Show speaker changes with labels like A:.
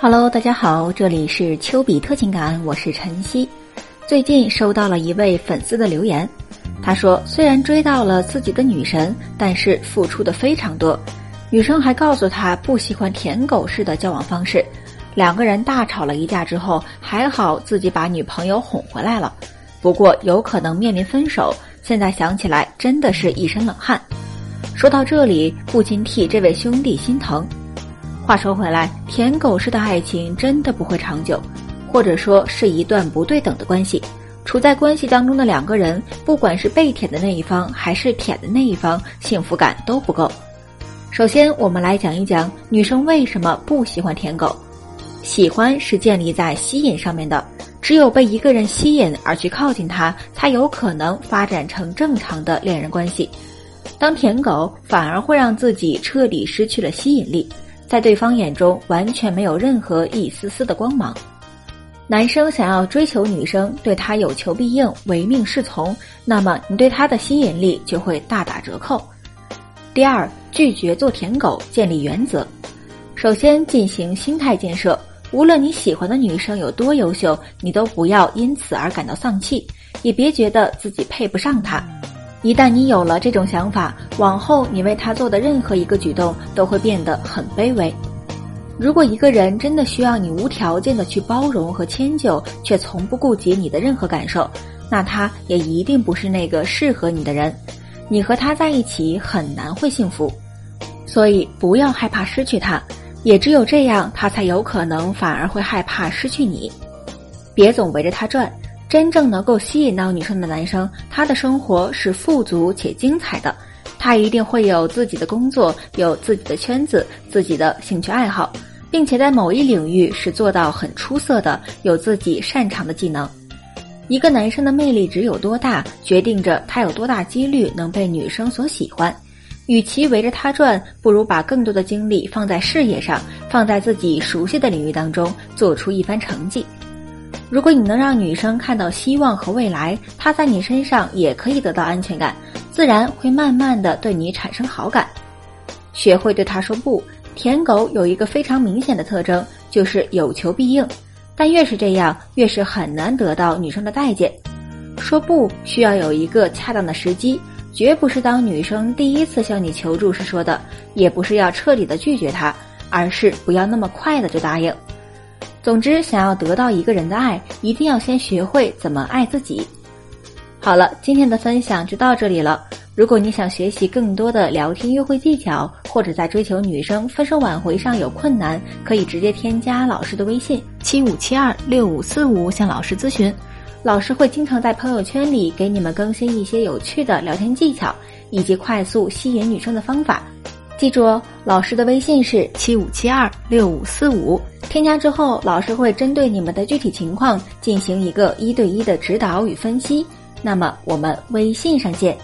A: Hello，大家好，这里是丘比特情感，我是晨曦。最近收到了一位粉丝的留言，他说虽然追到了自己的女神，但是付出的非常多。女生还告诉他不喜欢舔狗式的交往方式。两个人大吵了一架之后，还好自己把女朋友哄回来了，不过有可能面临分手。现在想起来，真的是一身冷汗。说到这里，不禁替这位兄弟心疼。话说回来，舔狗式的爱情真的不会长久，或者说是一段不对等的关系。处在关系当中的两个人，不管是被舔的那一方还是舔的那一方，幸福感都不够。首先，我们来讲一讲女生为什么不喜欢舔狗。喜欢是建立在吸引上面的，只有被一个人吸引而去靠近他，才有可能发展成正常的恋人关系。当舔狗，反而会让自己彻底失去了吸引力。在对方眼中完全没有任何一丝丝的光芒。男生想要追求女生，对她有求必应、唯命是从，那么你对他的吸引力就会大打折扣。第二，拒绝做舔狗，建立原则。首先进行心态建设，无论你喜欢的女生有多优秀，你都不要因此而感到丧气，也别觉得自己配不上她。一旦你有了这种想法，往后你为他做的任何一个举动都会变得很卑微。如果一个人真的需要你无条件的去包容和迁就，却从不顾及你的任何感受，那他也一定不是那个适合你的人。你和他在一起很难会幸福，所以不要害怕失去他，也只有这样，他才有可能反而会害怕失去你。别总围着他转。真正能够吸引到女生的男生，他的生活是富足且精彩的，他一定会有自己的工作，有自己的圈子，自己的兴趣爱好，并且在某一领域是做到很出色的，有自己擅长的技能。一个男生的魅力值有多大，决定着他有多大几率能被女生所喜欢。与其围着他转，不如把更多的精力放在事业上，放在自己熟悉的领域当中，做出一番成绩。如果你能让女生看到希望和未来，她在你身上也可以得到安全感，自然会慢慢的对你产生好感。学会对她说不，舔狗有一个非常明显的特征，就是有求必应，但越是这样，越是很难得到女生的待见。说不需要有一个恰当的时机，绝不是当女生第一次向你求助时说的，也不是要彻底的拒绝她，而是不要那么快的就答应。总之，想要得到一个人的爱，一定要先学会怎么爱自己。好了，今天的分享就到这里了。如果你想学习更多的聊天约会技巧，或者在追求女生、分手挽回上有困难，可以直接添加老师的微信七五七二六五四五向老师咨询。老师会经常在朋友圈里给你们更新一些有趣的聊天技巧，以及快速吸引女生的方法。记住哦，老师的微信是七五七二六五四五。添加之后，老师会针对你们的具体情况进行一个一对一的指导与分析。那么，我们微信上见。